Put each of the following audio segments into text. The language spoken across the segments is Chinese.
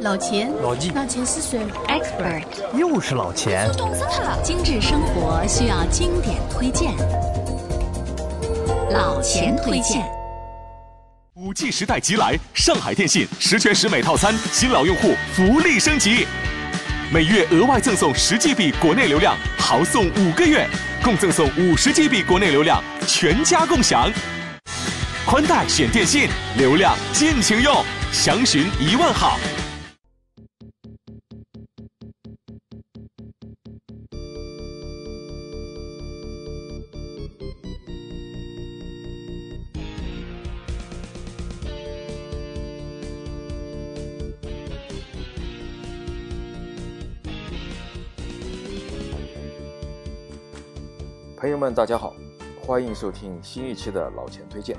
老钱，老纪，老钱是谁？Expert，又是老钱。懂死他了！精致生活需要经典推荐，老钱推荐。五 G 时代即来，上海电信十全十美套餐，新老用户福利升级，每月额外赠送十 GB 国内流量，豪送五个月，共赠送五十 GB 国内流量，全家共享。宽带选电信，流量尽情用，详询一万号。朋友们，大家好，欢迎收听新一期的老钱推荐。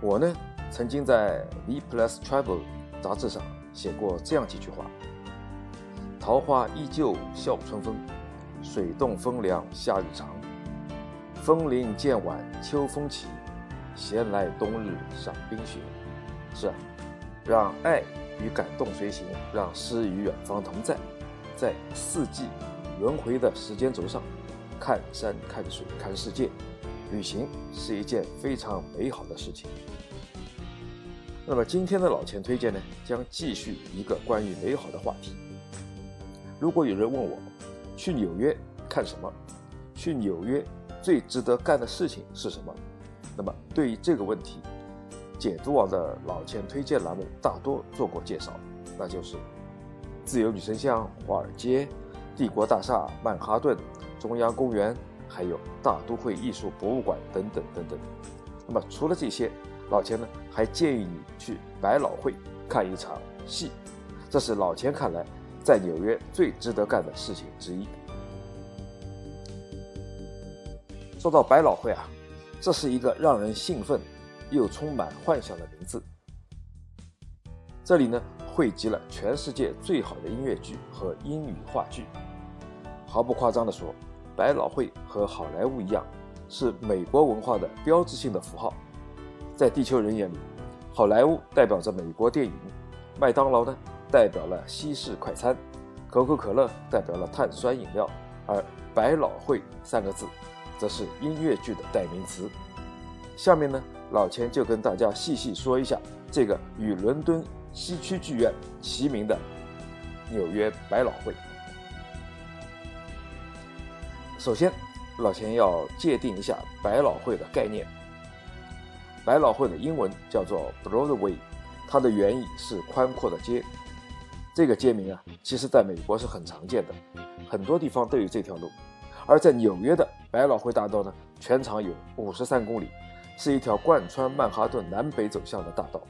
我呢，曾经在《V Plus Travel》杂志上写过这样几句话：“桃花依旧笑春风，水冻风凉夏日长。风铃渐晚秋风起，闲来冬日赏冰雪。”是啊，让爱与感动随行，让诗与远方同在，在四季轮回的时间轴上。看山看水看世界，旅行是一件非常美好的事情。那么今天的老钱推荐呢，将继续一个关于美好的话题。如果有人问我，去纽约看什么？去纽约最值得干的事情是什么？那么对于这个问题，解读网的老钱推荐栏目大多做过介绍，那就是自由女神像、华尔街、帝国大厦、曼哈顿。中央公园，还有大都会艺术博物馆等等等等。那么除了这些，老钱呢还建议你去百老汇看一场戏，这是老钱看来在纽约最值得干的事情之一。说到百老汇啊，这是一个让人兴奋又充满幻想的名字。这里呢汇集了全世界最好的音乐剧和英语话剧，毫不夸张地说。百老汇和好莱坞一样，是美国文化的标志性的符号。在地球人眼里，好莱坞代表着美国电影，麦当劳呢代表了西式快餐，可口可乐代表了碳酸饮料，而百老汇三个字，则是音乐剧的代名词。下面呢，老钱就跟大家细细说一下这个与伦敦西区剧院齐名的纽约百老汇。首先，老钱要界定一下百老汇的概念。百老汇的英文叫做 Broadway，它的原意是宽阔的街。这个街名啊，其实在美国是很常见的，很多地方都有这条路。而在纽约的百老汇大道呢，全长有五十三公里，是一条贯穿曼哈顿南北走向的大道。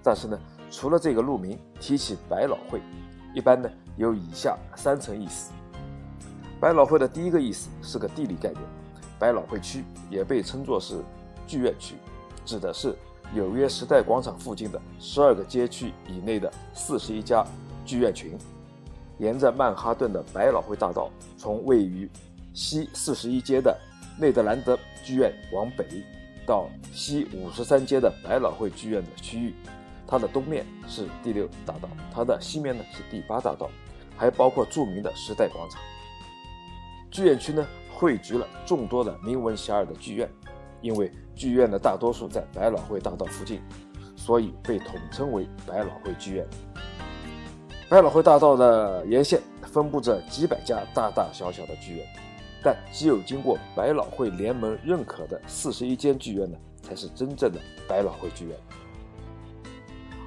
但是呢，除了这个路名，提起百老汇，一般呢有以下三层意思。百老汇的第一个意思是个地理概念，百老汇区也被称作是剧院区，指的是纽约时代广场附近的十二个街区以内的四十一家剧院群。沿着曼哈顿的百老汇大道，从位于西四十一街的内德兰德剧院往北，到西五十三街的百老汇剧院的区域，它的东面是第六大道，它的西面呢是第八大道，还包括著名的时代广场。剧院区呢，汇聚了众多的名闻遐迩的剧院，因为剧院的大多数在百老汇大道附近，所以被统称为百老汇剧院。百老汇大道的沿线分布着几百家大大小小的剧院，但只有经过百老汇联盟认可的四十一间剧院呢，才是真正的百老汇剧院。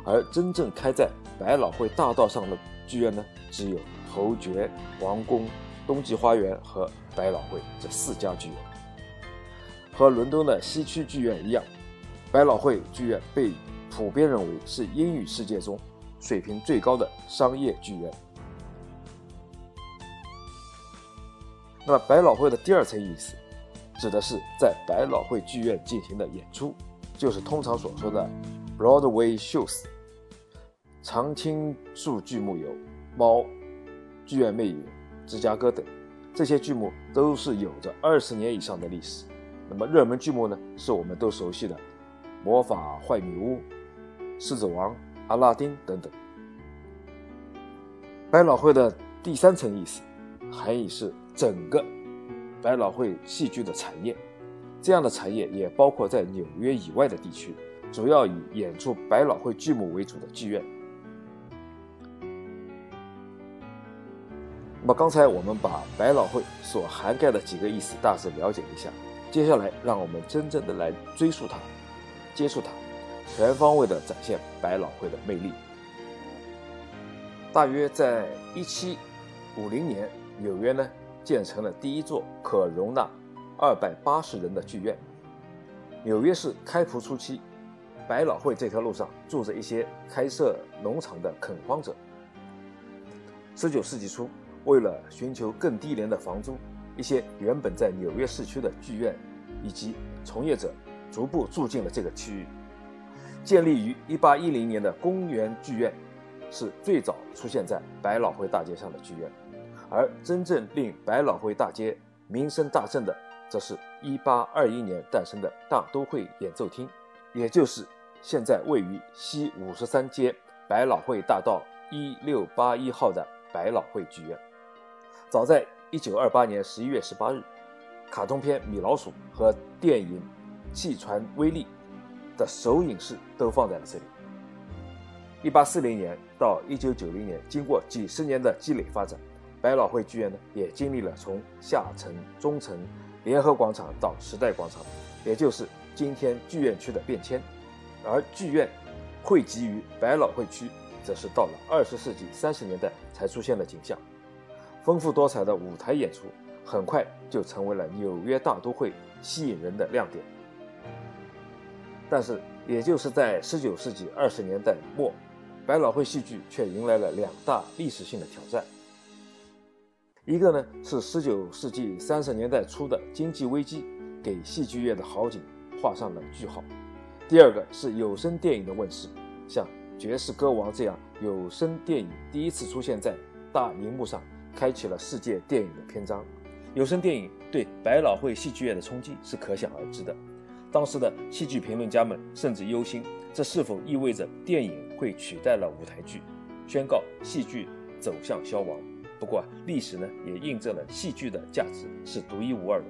而真正开在百老汇大道上的剧院呢，只有侯爵、王宫。冬季花园和百老汇这四家剧院，和伦敦的西区剧院一样，百老汇剧院被普遍认为是英语世界中水平最高的商业剧院。那么，百老汇的第二层意思，指的是在百老汇剧院进行的演出，就是通常所说的 Broadway shows。常青树剧目有《猫》《剧院魅影》。芝加哥等这些剧目都是有着二十年以上的历史。那么热门剧目呢，是我们都熟悉的《魔法坏女巫》《狮子王》《阿拉丁》等等。百老汇的第三层意思，含义是整个百老汇戏剧的产业。这样的产业也包括在纽约以外的地区，主要以演出百老汇剧目为主的剧院。那么刚才我们把百老汇所涵盖的几个意思大致了解一下，接下来让我们真正的来追溯它，接触它，全方位的展现百老汇的魅力。大约在一七五零年，纽约呢建成了第一座可容纳。二百八十人的剧院。纽约市开埠初期，百老汇这条路上住着一些开设农场的垦荒者。十九世纪初，为了寻求更低廉的房租，一些原本在纽约市区的剧院以及从业者逐步住进了这个区域。建立于一八一零年的公园剧院，是最早出现在百老汇大街上的剧院，而真正令百老汇大街名声大振的。则是一八二一年诞生的大都会演奏厅，也就是现在位于西五十三街百老汇大道一六八一号的百老汇剧院。早在一九二八年十一月十八日，卡通片《米老鼠》和电影《气船威力》的首映式都放在了这里。一八四零年到一九九零年，经过几十年的积累发展，百老汇剧院呢也经历了从下层、中层。联合广场到时代广场，也就是今天剧院区的变迁，而剧院汇集于百老汇区，则是到了二十世纪三十年代才出现的景象。丰富多彩的舞台演出，很快就成为了纽约大都会吸引人的亮点。但是，也就是在十九世纪二十年代末，百老汇戏剧却迎来了两大历史性的挑战。一个呢是十九世纪三十年代初的经济危机，给戏剧业的好景画上了句号。第二个是有声电影的问世，像《爵士歌王》这样有声电影第一次出现在大荧幕上，开启了世界电影的篇章。有声电影对百老汇戏剧业的冲击是可想而知的。当时的戏剧评论家们甚至忧心，这是否意味着电影会取代了舞台剧，宣告戏剧走向消亡。不过，历史呢也印证了戏剧的价值是独一无二的。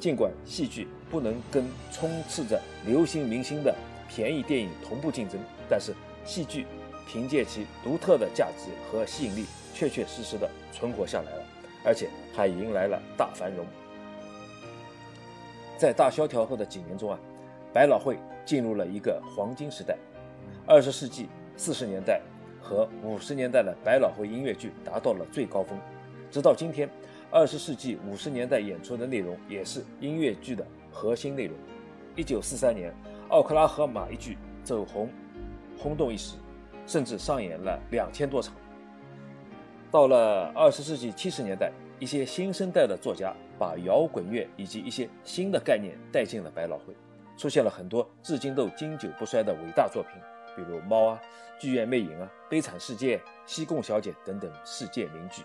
尽管戏剧不能跟充斥着流行明星的便宜电影同步竞争，但是戏剧凭借其独特的价值和吸引力，确确实实的存活下来了，而且还迎来了大繁荣。在大萧条后的几年中啊，百老汇进入了一个黄金时代。二十世纪四十年代。和五十年代的百老汇音乐剧达到了最高峰，直到今天，二十世纪五十年代演出的内容也是音乐剧的核心内容。一九四三年，《奥克拉荷马》一剧走红，轰动一时，甚至上演了两千多场。到了二十世纪七十年代，一些新生代的作家把摇滚乐以及一些新的概念带进了百老汇，出现了很多至今都经久不衰的伟大作品。比如《猫》啊，《剧院魅影》啊，《悲惨世界》、《西贡小姐》等等世界名剧。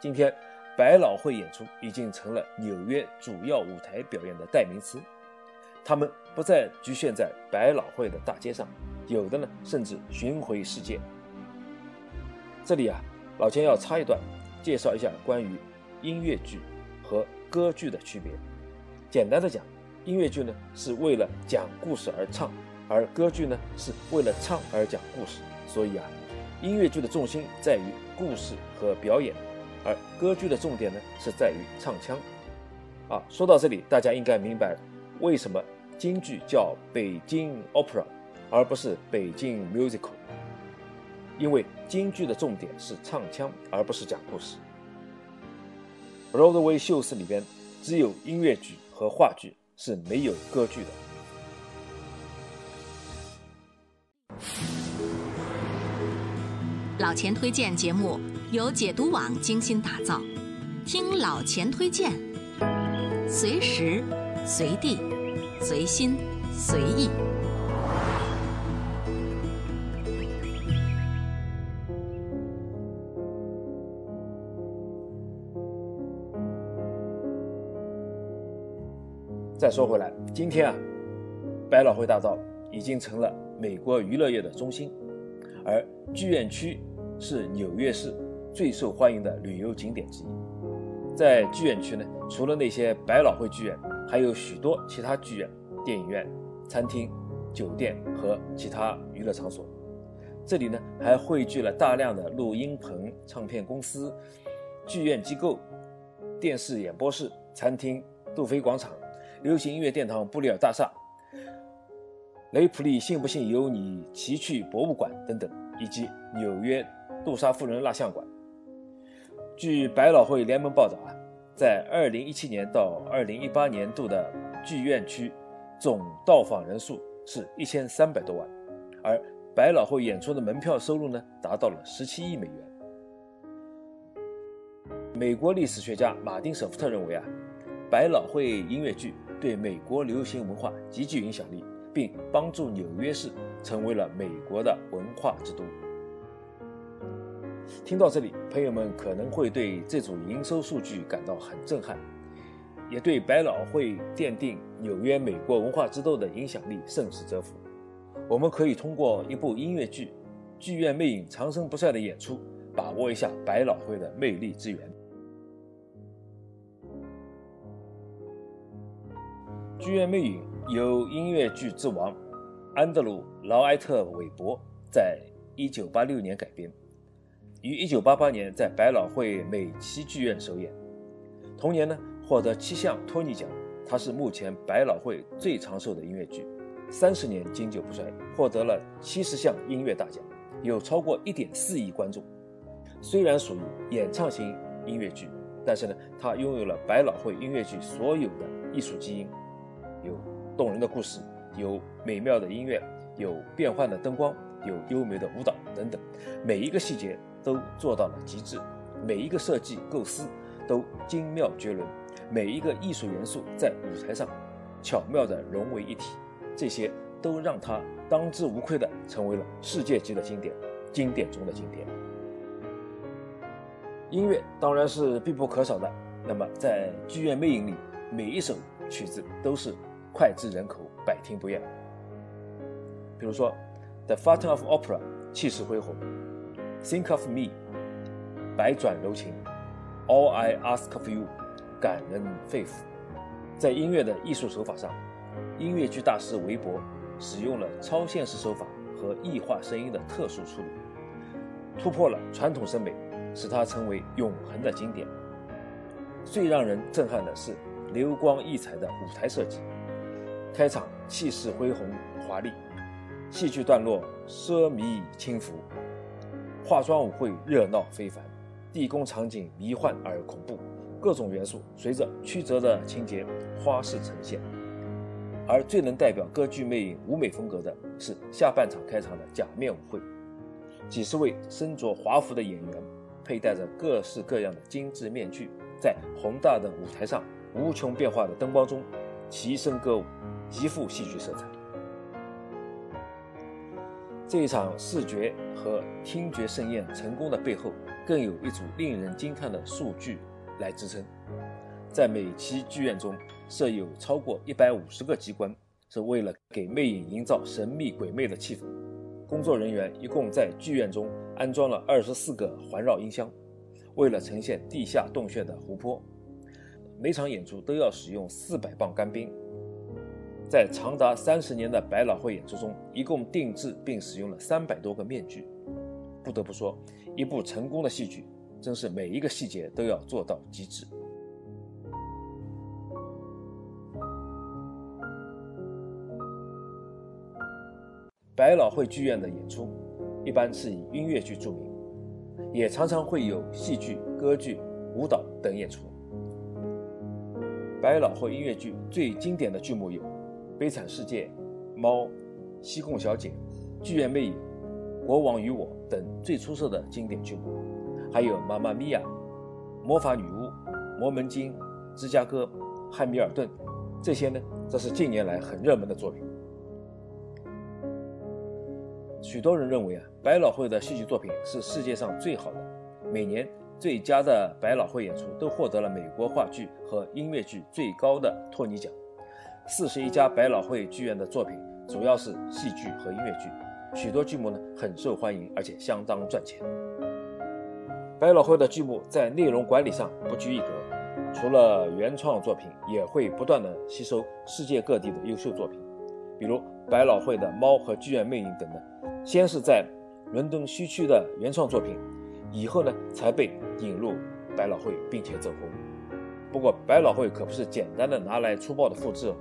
今天，百老汇演出已经成了纽约主要舞台表演的代名词。他们不再局限在百老汇的大街上，有的呢甚至巡回世界。这里啊，老钱要插一段，介绍一下关于音乐剧和歌剧的区别。简单的讲，音乐剧呢是为了讲故事而唱。而歌剧呢，是为了唱而讲故事，所以啊，音乐剧的重心在于故事和表演，而歌剧的重点呢是在于唱腔。啊，说到这里，大家应该明白为什么京剧叫北京 Opera，而不是北京 Musical，因为京剧的重点是唱腔，而不是讲故事。Broadway 秀士里边只有音乐剧和话剧，是没有歌剧的。老钱推荐节目由解读网精心打造，听老钱推荐，随时随地随心随意。再说回来，今天啊，百老汇大道已经成了美国娱乐业的中心，而剧院区。是纽约市最受欢迎的旅游景点之一。在剧院区呢，除了那些百老汇剧院，还有许多其他剧院、电影院、餐厅、酒店和其他娱乐场所。这里呢，还汇聚了大量的录音棚、唱片公司、剧院机构、电视演播室、餐厅、杜菲广场、流行音乐殿堂布里尔大厦、雷普利信不信由你奇趣博物馆等等，以及纽约杜莎夫人蜡像馆。据百老汇联盟报道啊，在2017年到2018年度的剧院区总到访人数是一千三百多万，而百老汇演出的门票收入呢，达到了十七亿美元。美国历史学家马丁·舍夫特认为啊，百老汇音乐剧对美国流行文化极具影响力，并帮助纽约市成为了美国的文化之都。听到这里，朋友们可能会对这组营收数据感到很震撼，也对百老汇奠定纽约美国文化之都的影响力甚是折服。我们可以通过一部音乐剧《剧院魅影》长盛不衰的演出，把握一下百老汇的魅力之源。《剧院魅影》由音乐剧之王安德鲁·劳埃特·韦伯在1986年改编，于1988年在百老汇美琪剧院首演。同年呢，获得七项托尼奖，它是目前百老汇最长寿的音乐剧。三十年经久不衰，获得了七十项音乐大奖，有超过一点四亿观众。虽然属于演唱型音乐剧，但是呢，它拥有了百老汇音乐剧所有的艺术基因，有动人的故事，有美妙的音乐，有变幻的灯光，有优美的舞蹈等等，每一个细节都做到了极致，每一个设计构思都精妙绝伦，每一个艺术元素在舞台上巧妙地融为一体。这些都让他当之无愧地成为了世界级的经典，经典中的经典。音乐当然是必不可少的。那么在《剧院魅影》里，每一首曲子都是脍炙人口，百听不厌。比如说，《The Fountain of Opera》气势恢宏，《Think of Me》百转柔情，《All I Ask of You》感人肺腑。在音乐的艺术手法上，音乐剧大师韦伯使用了超现实手法和异化声音的特殊处理，突破了传统审美，使它成为永恒的经典。最让人震撼的是流光溢彩的舞台设计，开场气势恢宏华丽，戏剧段落奢靡轻浮，化妆舞会热闹非凡，地宫场景迷幻而恐怖，各种元素随着曲折的情节花式呈现。而最能代表歌剧魅影舞美风格的是下半场开场的假面舞会，几十位身着华服的演员，佩戴着各式各样的精致面具，在宏大的舞台上无穷变化的灯光中齐声歌舞，极富戏剧色彩。这一场视觉和听觉盛宴成功的背后，更有一组令人惊叹的数据来支撑。在每期剧院中设有超过一百五十个机关，是为了给魅影营造神秘鬼魅的气氛。工作人员一共在剧院中安装了二十四个环绕音箱，为了呈现地下洞穴的湖泊，每场演出都要使用四百磅干冰。在长达三十年的百老汇演出中，一共定制并使用了三百多个面具。不得不说，一部成功的戏剧，真是每一个细节都要做到极致。百老汇剧院的演出一般是以音乐剧著名，也常常会有戏剧、歌剧、舞蹈等演出。百老汇音乐剧最经典的剧目有《悲惨世界》《猫》《西贡小姐》《剧院魅影》《国王与我》等最出色的经典剧目，还有《妈妈咪呀》《魔法女巫》《魔门经》《芝加哥》《汉密尔顿》，这些呢，这是近年来很热门的作品。许多人认为啊，百老汇的戏剧作品是世界上最好的。每年最佳的百老汇演出都获得了美国话剧和音乐剧最高的托尼奖。四十一家百老汇剧院的作品主要是戏剧和音乐剧，许多剧目呢很受欢迎，而且相当赚钱。百老汇的剧目在内容管理上不拘一格，除了原创作品，也会不断的吸收世界各地的优秀作品，比如百老汇的《猫》和《剧院魅影》等等，先是在伦敦西区的原创作品，以后呢才被引入百老汇，并且走红。不过百老汇可不是简单的拿来粗暴的复制哦，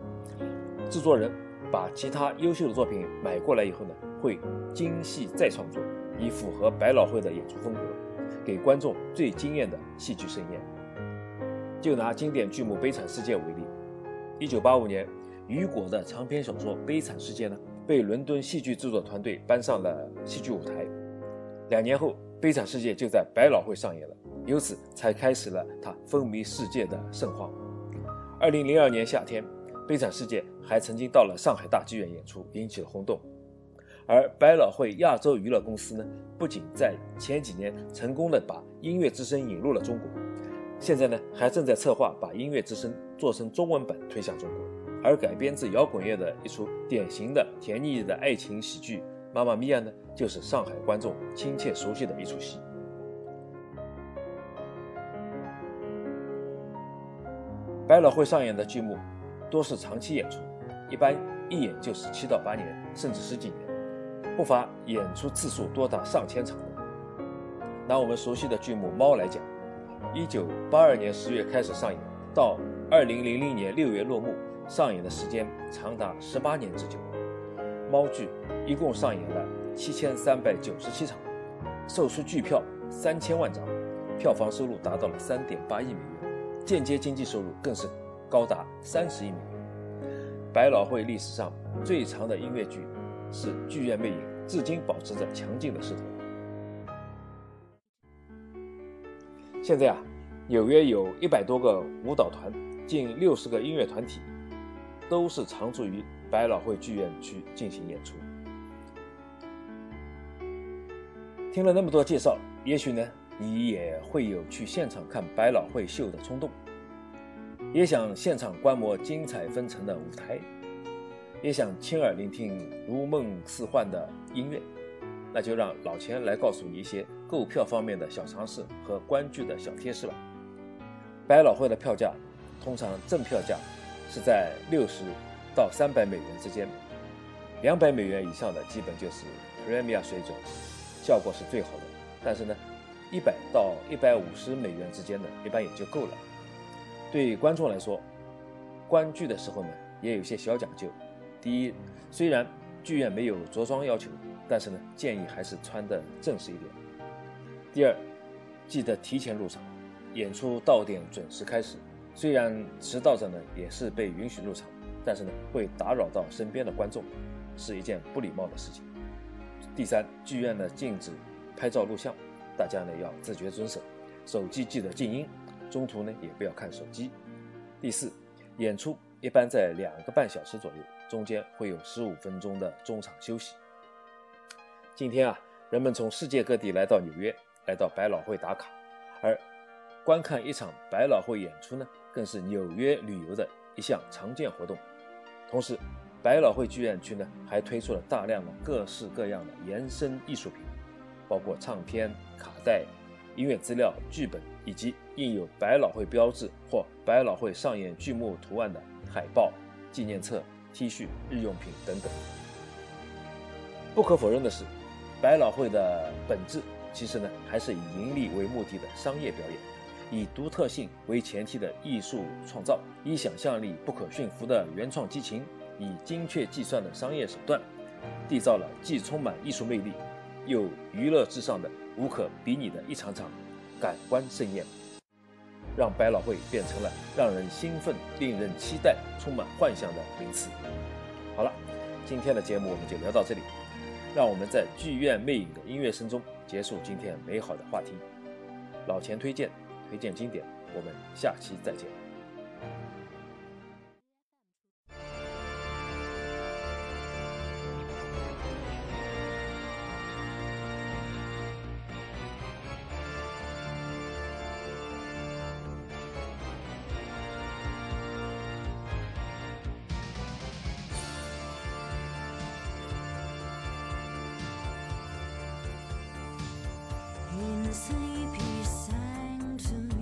制作人把其他优秀的作品买过来以后呢，会精细再创作，以符合百老汇的演出风格。给观众最惊艳的戏剧盛宴。就拿经典剧目《悲惨世界》为例，一九八五年，雨果的长篇小说《悲惨世界》呢，被伦敦戏剧制作团队搬上了戏剧舞台。两年后，《悲惨世界》就在百老汇上演了，由此才开始了它风靡世界的盛况。二零零二年夏天，《悲惨世界》还曾经到了上海大剧院演出，引起了轰动。而百老汇亚洲娱乐公司呢，不仅在前几年成功的把《音乐之声》引入了中国，现在呢还正在策划把《音乐之声》做成中文版推向中国。而改编自摇滚乐的一出典型的甜腻的爱情喜剧《妈妈咪呀》呢，就是上海观众亲切熟悉的一出戏。百老汇上演的剧目多是长期演出，一般一演就是七到八年，甚至十几年。不乏演出次数多达上千场的。拿我们熟悉的剧目《猫》来讲，一九八二年十月开始上演，到二零零零年六月落幕，上演的时间长达十八年之久。猫剧一共上演了七千三百九十七场，售出剧票三千万张，票房收入达到了三点八亿美元，间接经济收入更是高达三十亿美元。百老汇历史上最长的音乐剧。是《剧院魅影》，至今保持着强劲的势头。现在啊，纽约有一百多个舞蹈团，近六十个音乐团体，都是常驻于百老汇剧院区进行演出。听了那么多介绍，也许呢，你也会有去现场看百老汇秀的冲动，也想现场观摩精彩纷呈的舞台。也想亲耳聆听如梦似幻的音乐，那就让老钱来告诉你一些购票方面的小常识和观剧的小贴士吧。百老汇的票价通常正票价是在六十到三百美元之间，两百美元以上的基本就是 Premier 水准，效果是最好的。但是呢，一百到一百五十美元之间的一般也就够了。对观众来说，观剧的时候呢，也有些小讲究。第一，虽然剧院没有着装要求，但是呢，建议还是穿的正式一点。第二，记得提前入场，演出到点准时开始。虽然迟到者呢也是被允许入场，但是呢会打扰到身边的观众，是一件不礼貌的事情。第三，剧院呢禁止拍照录像，大家呢要自觉遵守，手机记得静音，中途呢也不要看手机。第四，演出一般在两个半小时左右。中间会有十五分钟的中场休息。今天啊，人们从世界各地来到纽约，来到百老汇打卡，而观看一场百老汇演出呢，更是纽约旅游的一项常见活动。同时，百老汇剧院区呢还推出了大量的各式各样的延伸艺术品，包括唱片、卡带、音乐资料、剧本，以及印有百老汇标志或百老汇上演剧目图案的海报、纪念册。T 恤、日用品等等。不可否认的是，百老汇的本质其实呢还是以盈利为目的的商业表演，以独特性为前提的艺术创造，以想象力不可驯服的原创激情，以精确计算的商业手段，缔造了既充满艺术魅力，又娱乐至上的无可比拟的一场场感官盛宴。让百老汇变成了让人兴奋、令人期待、充满幻想的名词。好了，今天的节目我们就聊到这里，让我们在剧院魅影的音乐声中结束今天美好的话题。老钱推荐，推荐经典，我们下期再见。and sleepy sanctum.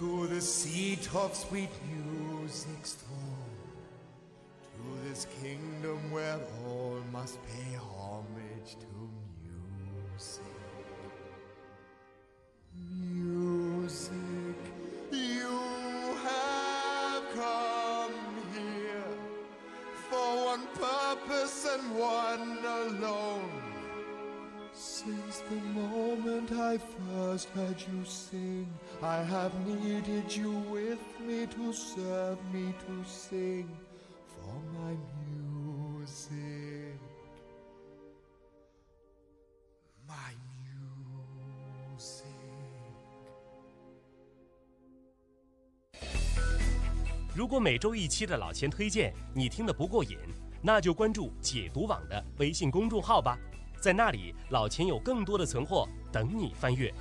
In seat of sweet music's throne, to this kingdom where all must pay homage to music. Music, you have come here for one purpose and one alone. Since the moment I first heard you sing, I have needed you with me to serve me to sing for my music. My music. 如果每周一期的老钱推荐你听得不过瘾，那就关注解读网的微信公众号吧。在那里，老钱有更多的存货等你翻阅。